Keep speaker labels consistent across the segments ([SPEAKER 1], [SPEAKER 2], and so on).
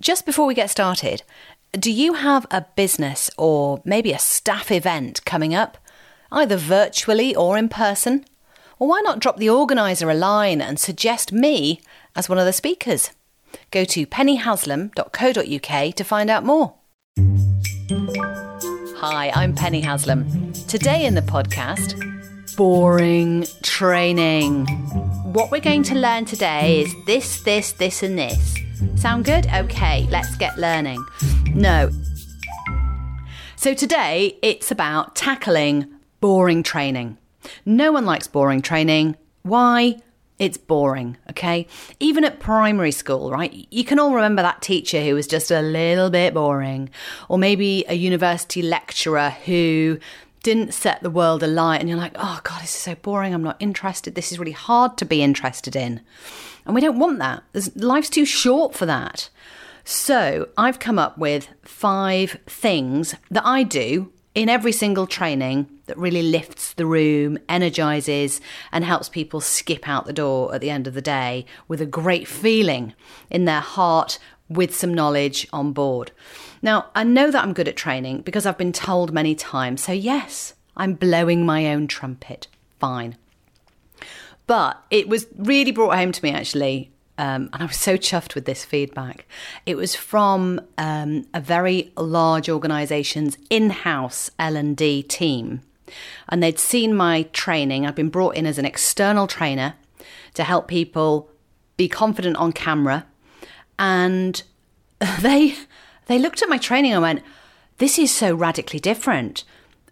[SPEAKER 1] Just before we get started, do you have a business or maybe a staff event coming up, either virtually or in person? Well, why not drop the organiser a line and suggest me as one of the speakers? Go to pennyhaslam.co.uk to find out more. Hi, I'm Penny Haslam. Today in the podcast, boring training. What we're going to learn today is this, this, this, and this. Sound good? Okay, let's get learning. No. So today it's about tackling boring training. No one likes boring training. Why? It's boring, okay? Even at primary school, right? You can all remember that teacher who was just a little bit boring, or maybe a university lecturer who didn't set the world alight, and you're like, oh God, this is so boring. I'm not interested. This is really hard to be interested in. And we don't want that. There's, life's too short for that. So I've come up with five things that I do in every single training that really lifts the room, energizes, and helps people skip out the door at the end of the day with a great feeling in their heart with some knowledge on board. Now, I know that I'm good at training because I've been told many times. So, yes, I'm blowing my own trumpet. Fine. But it was really brought home to me actually um, and I was so chuffed with this feedback. It was from um, a very large organisation's in-house L&D team, and they'd seen my training. I'd been brought in as an external trainer to help people be confident on camera, and they they looked at my training and went, "This is so radically different.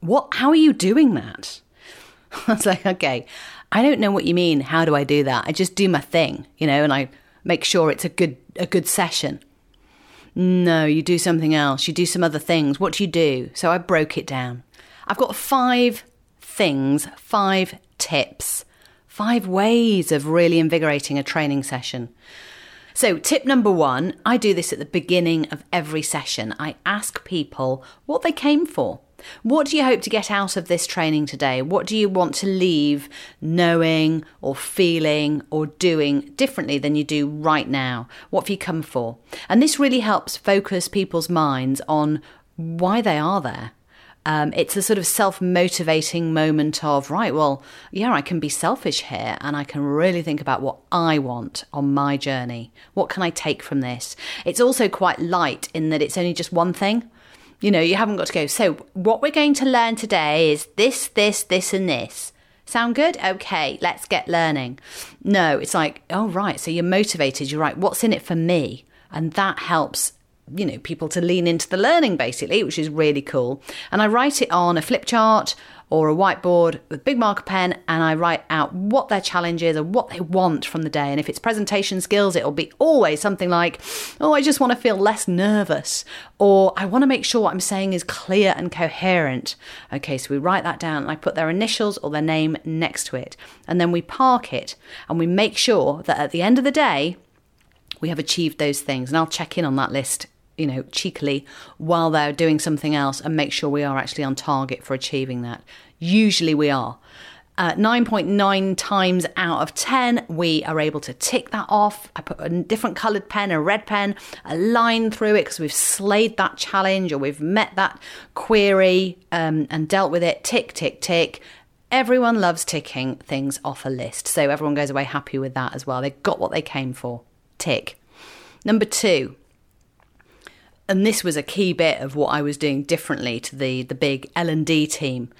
[SPEAKER 1] What? How are you doing that?" I was like, "Okay." I don't know what you mean. How do I do that? I just do my thing, you know, and I make sure it's a good a good session. No, you do something else. You do some other things. What do you do? So I broke it down. I've got five things, five tips, five ways of really invigorating a training session. So, tip number one I do this at the beginning of every session. I ask people what they came for. What do you hope to get out of this training today? What do you want to leave knowing or feeling or doing differently than you do right now? What have you come for? And this really helps focus people's minds on why they are there. Um, it's a sort of self motivating moment of, right, well, yeah, I can be selfish here and I can really think about what I want on my journey. What can I take from this? It's also quite light in that it's only just one thing. You know, you haven't got to go. So, what we're going to learn today is this, this, this, and this. Sound good? Okay, let's get learning. No, it's like, oh, right. So you're motivated. You're right. What's in it for me? And that helps you know people to lean into the learning basically which is really cool and i write it on a flip chart or a whiteboard with big marker pen and I write out what their challenge is and what they want from the day. And if it's presentation skills, it'll be always something like, oh, I just want to feel less nervous, or I want to make sure what I'm saying is clear and coherent. Okay, so we write that down and I put their initials or their name next to it. And then we park it and we make sure that at the end of the day, we have achieved those things. And I'll check in on that list you know, cheekily while they're doing something else and make sure we are actually on target for achieving that. Usually we are. Uh, 9.9 times out of 10, we are able to tick that off. I put a different coloured pen, a red pen, a line through it because we've slayed that challenge or we've met that query um, and dealt with it. Tick, tick, tick. Everyone loves ticking things off a list. So everyone goes away happy with that as well. They got what they came for. Tick. Number two, and this was a key bit of what I was doing differently to the the big L&D team.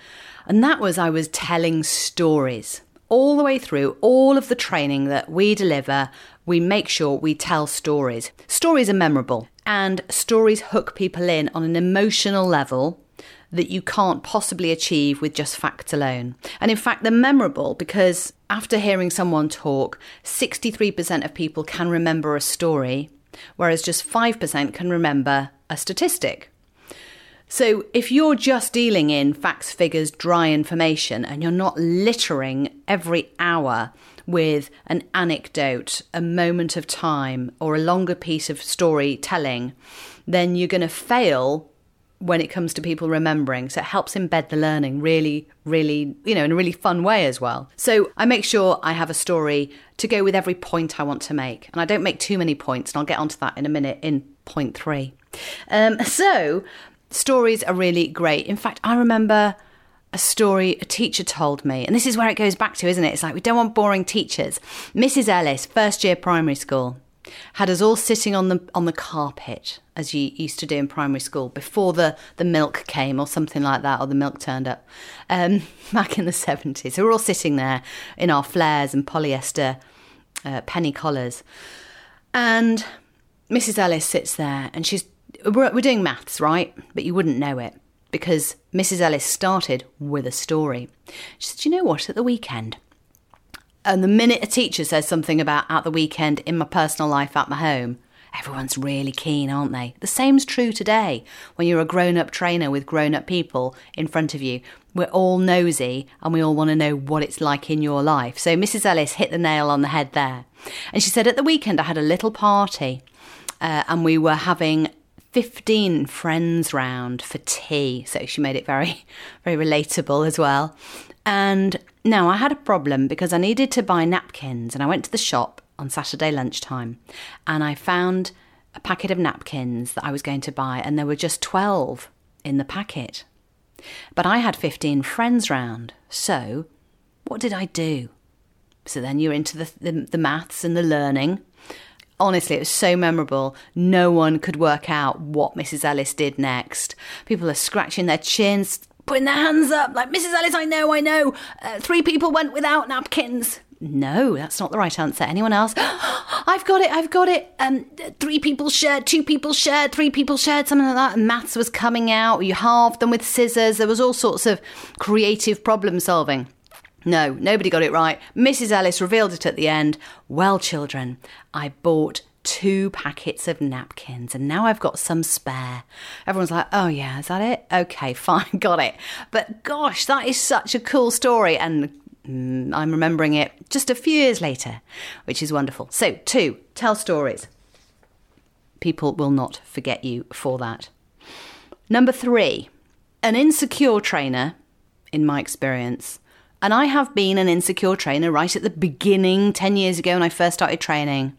[SPEAKER 1] And that was I was telling stories. All the way through all of the training that we deliver, we make sure we tell stories. Stories are memorable and stories hook people in on an emotional level that you can't possibly achieve with just facts alone. And in fact, they're memorable because after hearing someone talk, 63% of people can remember a story whereas just 5% can remember a statistic. So, if you're just dealing in facts, figures, dry information, and you're not littering every hour with an anecdote, a moment of time, or a longer piece of storytelling, then you're going to fail when it comes to people remembering. So it helps embed the learning really, really, you know, in a really fun way as well. So I make sure I have a story to go with every point I want to make. And I don't make too many points, and I'll get onto that in a minute in point three. Um, so, stories are really great. In fact, I remember a story a teacher told me, and this is where it goes back to, isn't it? It's like we don't want boring teachers. Mrs. Ellis, first year primary school, had us all sitting on the on the carpet as you used to do in primary school before the, the milk came or something like that, or the milk turned up um, back in the 70s. So we're all sitting there in our flares and polyester uh, penny collars. And Mrs. Ellis sits there and she's, we're, we're doing maths, right? But you wouldn't know it because Mrs. Ellis started with a story. She said, You know what, at the weekend, and the minute a teacher says something about at the weekend in my personal life at my home, everyone's really keen, aren't they? The same's true today when you're a grown up trainer with grown up people in front of you. We're all nosy and we all want to know what it's like in your life. So Mrs. Ellis hit the nail on the head there. And she said, At the weekend, I had a little party uh, and we were having 15 friends round for tea. So she made it very, very relatable as well. And now I had a problem because I needed to buy napkins and I went to the shop on Saturday lunchtime and I found a packet of napkins that I was going to buy and there were just 12 in the packet. But I had 15 friends round. So what did I do? So then you're into the, the, the maths and the learning. Honestly, it was so memorable. No one could work out what Mrs. Ellis did next. People are scratching their chins, putting their hands up, like, Mrs. Ellis, I know, I know. Uh, three people went without napkins. No, that's not the right answer. Anyone else? I've got it, I've got it. Um, three people shared, two people shared, three people shared, something like that. And maths was coming out. You halved them with scissors. There was all sorts of creative problem solving. No, nobody got it right. Mrs. Ellis revealed it at the end. Well, children, I bought two packets of napkins and now I've got some spare. Everyone's like, oh yeah, is that it? Okay, fine, got it. But gosh, that is such a cool story and mm, I'm remembering it just a few years later, which is wonderful. So, two, tell stories. People will not forget you for that. Number three, an insecure trainer, in my experience, and I have been an insecure trainer right at the beginning, 10 years ago when I first started training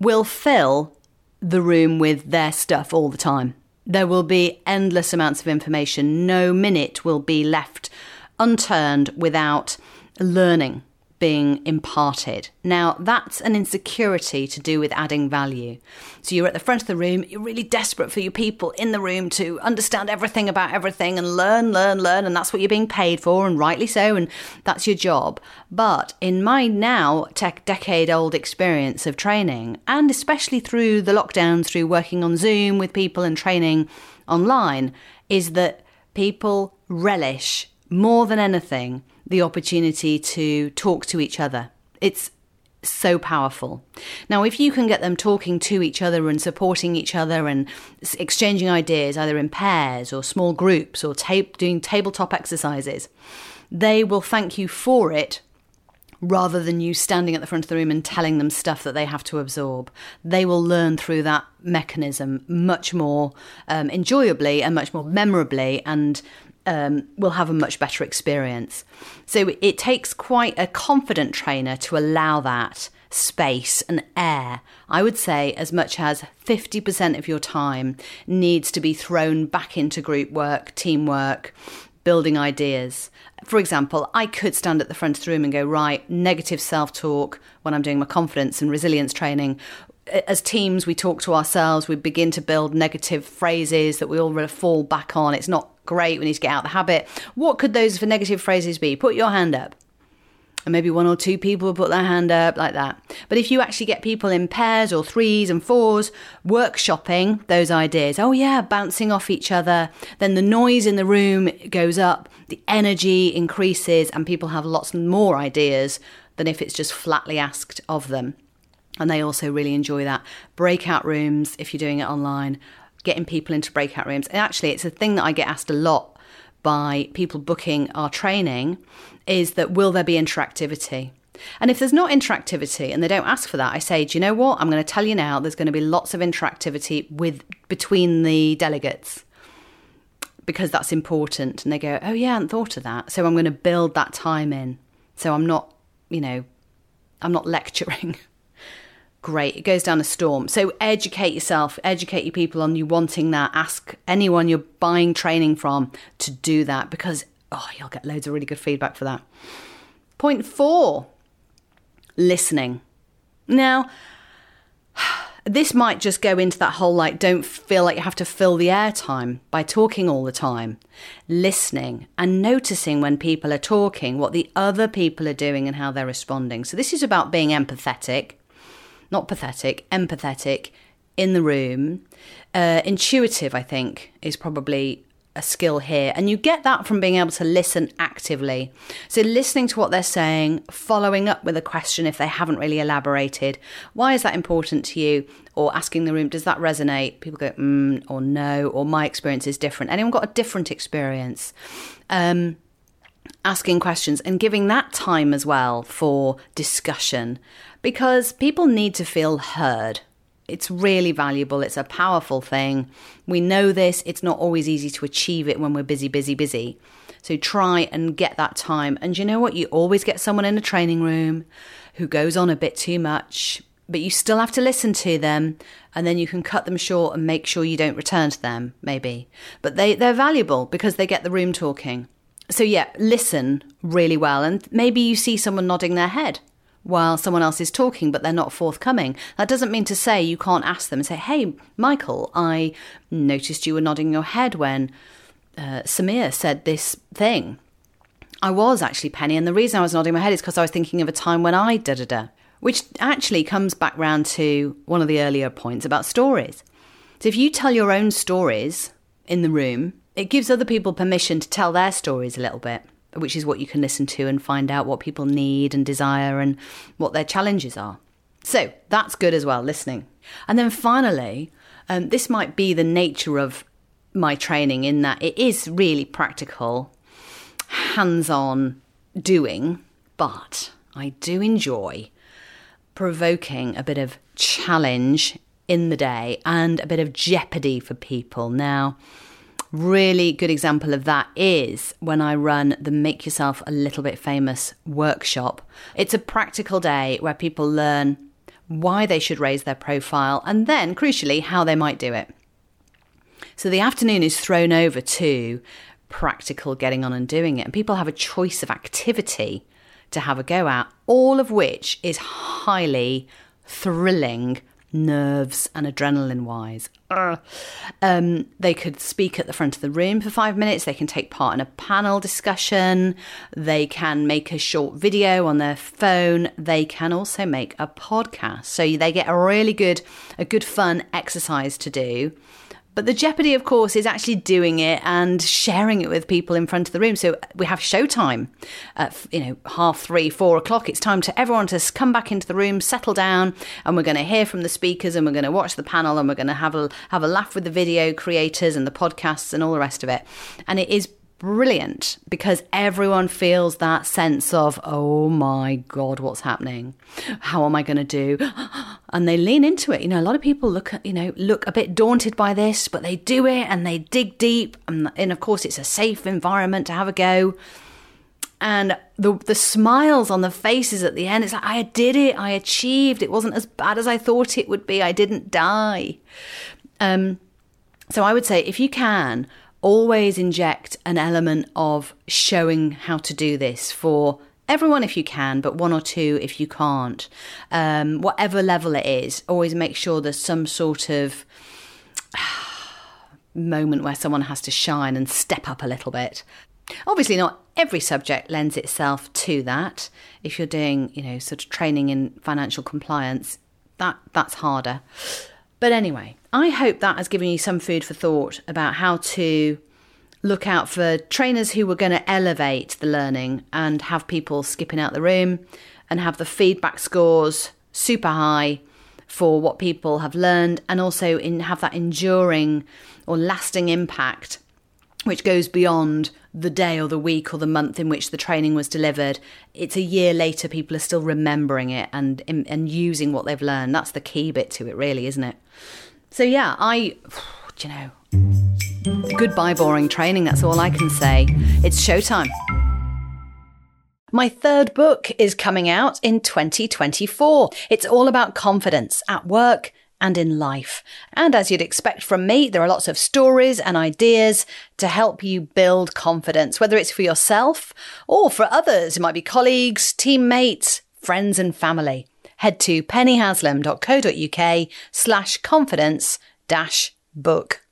[SPEAKER 1] will fill the room with their stuff all the time. There will be endless amounts of information. No minute will be left unturned without learning being imparted. Now, that's an insecurity to do with adding value. So you're at the front of the room, you're really desperate for your people in the room to understand everything about everything and learn, learn, learn, and that's what you're being paid for, and rightly so, and that's your job. But in my now tech decade old experience of training, and especially through the lockdowns, through working on Zoom with people and training online, is that people relish more than anything the opportunity to talk to each other. It's so powerful. Now, if you can get them talking to each other and supporting each other and exchanging ideas, either in pairs or small groups or ta- doing tabletop exercises, they will thank you for it rather than you standing at the front of the room and telling them stuff that they have to absorb. They will learn through that mechanism much more um, enjoyably and much more memorably and um, will have a much better experience. So it takes quite a confident trainer to allow that space and air. I would say as much as 50% of your time needs to be thrown back into group work, teamwork, building ideas. For example, I could stand at the front of the room and go, right, negative self talk when I'm doing my confidence and resilience training as teams, we talk to ourselves, we begin to build negative phrases that we all fall back on. It's not great. We need to get out the habit. What could those for negative phrases be? Put your hand up. And maybe one or two people will put their hand up like that. But if you actually get people in pairs or threes and fours workshopping those ideas, oh yeah, bouncing off each other, then the noise in the room goes up, the energy increases, and people have lots more ideas than if it's just flatly asked of them. And they also really enjoy that. Breakout rooms, if you're doing it online, getting people into breakout rooms. And actually, it's a thing that I get asked a lot by people booking our training is that will there be interactivity? And if there's not interactivity and they don't ask for that, I say, do you know what? I'm going to tell you now there's going to be lots of interactivity with between the delegates because that's important. And they go, oh yeah, I hadn't thought of that. So I'm going to build that time in. So I'm not, you know, I'm not lecturing. great. It goes down a storm. So educate yourself, educate your people on you wanting that. Ask anyone you're buying training from to do that because oh, you'll get loads of really good feedback for that. Point four listening. Now, this might just go into that whole like, don't feel like you have to fill the airtime by talking all the time. Listening and noticing when people are talking, what the other people are doing and how they're responding. So, this is about being empathetic, not pathetic, empathetic in the room. Uh, intuitive, I think, is probably a skill here. And you get that from being able to listen actively. So, listening to what they're saying, following up with a question if they haven't really elaborated. Why is that important to you? Or asking the room, does that resonate? People go, mm, or no, or my experience is different. Anyone got a different experience? Um, asking questions and giving that time as well for discussion because people need to feel heard. It's really valuable. It's a powerful thing. We know this. It's not always easy to achieve it when we're busy, busy, busy. So try and get that time. And you know what? You always get someone in a training room who goes on a bit too much, but you still have to listen to them and then you can cut them short and make sure you don't return to them, maybe. But they, they're valuable because they get the room talking. So, yeah, listen really well. And maybe you see someone nodding their head while someone else is talking, but they're not forthcoming. That doesn't mean to say you can't ask them and say, Hey, Michael, I noticed you were nodding your head when uh, Samir said this thing. I was actually Penny, and the reason I was nodding my head is because I was thinking of a time when I da da da, which actually comes back round to one of the earlier points about stories. So if you tell your own stories in the room, it gives other people permission to tell their stories a little bit which is what you can listen to and find out what people need and desire and what their challenges are. So that's good as well, listening. And then finally, um, this might be the nature of my training in that it is really practical, hands on doing, but I do enjoy provoking a bit of challenge in the day and a bit of jeopardy for people. Now, Really good example of that is when I run the Make Yourself a Little Bit Famous workshop. It's a practical day where people learn why they should raise their profile and then, crucially, how they might do it. So the afternoon is thrown over to practical getting on and doing it. And people have a choice of activity to have a go at, all of which is highly thrilling nerves and adrenaline wise. Um, they could speak at the front of the room for five minutes. They can take part in a panel discussion. They can make a short video on their phone. They can also make a podcast. So they get a really good, a good fun exercise to do. But the jeopardy, of course, is actually doing it and sharing it with people in front of the room. So we have showtime at you know half three, four o'clock. It's time to everyone to come back into the room, settle down, and we're going to hear from the speakers, and we're going to watch the panel, and we're going to have a have a laugh with the video creators and the podcasts and all the rest of it. And it is brilliant because everyone feels that sense of, oh my God, what's happening? How am I going to do? And they lean into it. You know, a lot of people look you know, look a bit daunted by this, but they do it and they dig deep. And, and of course, it's a safe environment to have a go. And the the smiles on the faces at the end, it's like, I did it, I achieved. It wasn't as bad as I thought it would be. I didn't die. Um, so I would say if you can, always inject an element of showing how to do this for everyone if you can, but one or two if you can't. Um, whatever level it is, always make sure there's some sort of moment where someone has to shine and step up a little bit. Obviously, not every subject lends itself to that. If you're doing, you know, sort of training in financial compliance, that that's harder. But anyway, I hope that has given you some food for thought about how to look out for trainers who were going to elevate the learning and have people skipping out the room and have the feedback scores super high for what people have learned and also in have that enduring or lasting impact which goes beyond the day or the week or the month in which the training was delivered. It's a year later, people are still remembering it and and using what they've learned. That's the key bit to it, really, isn't it? So yeah, I, you know, goodbye boring training. That's all I can say. It's showtime. My third book is coming out in 2024. It's all about confidence at work and in life. And as you'd expect from me, there are lots of stories and ideas to help you build confidence, whether it's for yourself or for others. It might be colleagues, teammates, friends, and family. Head to pennyhaslam.co.uk slash confidence dash book.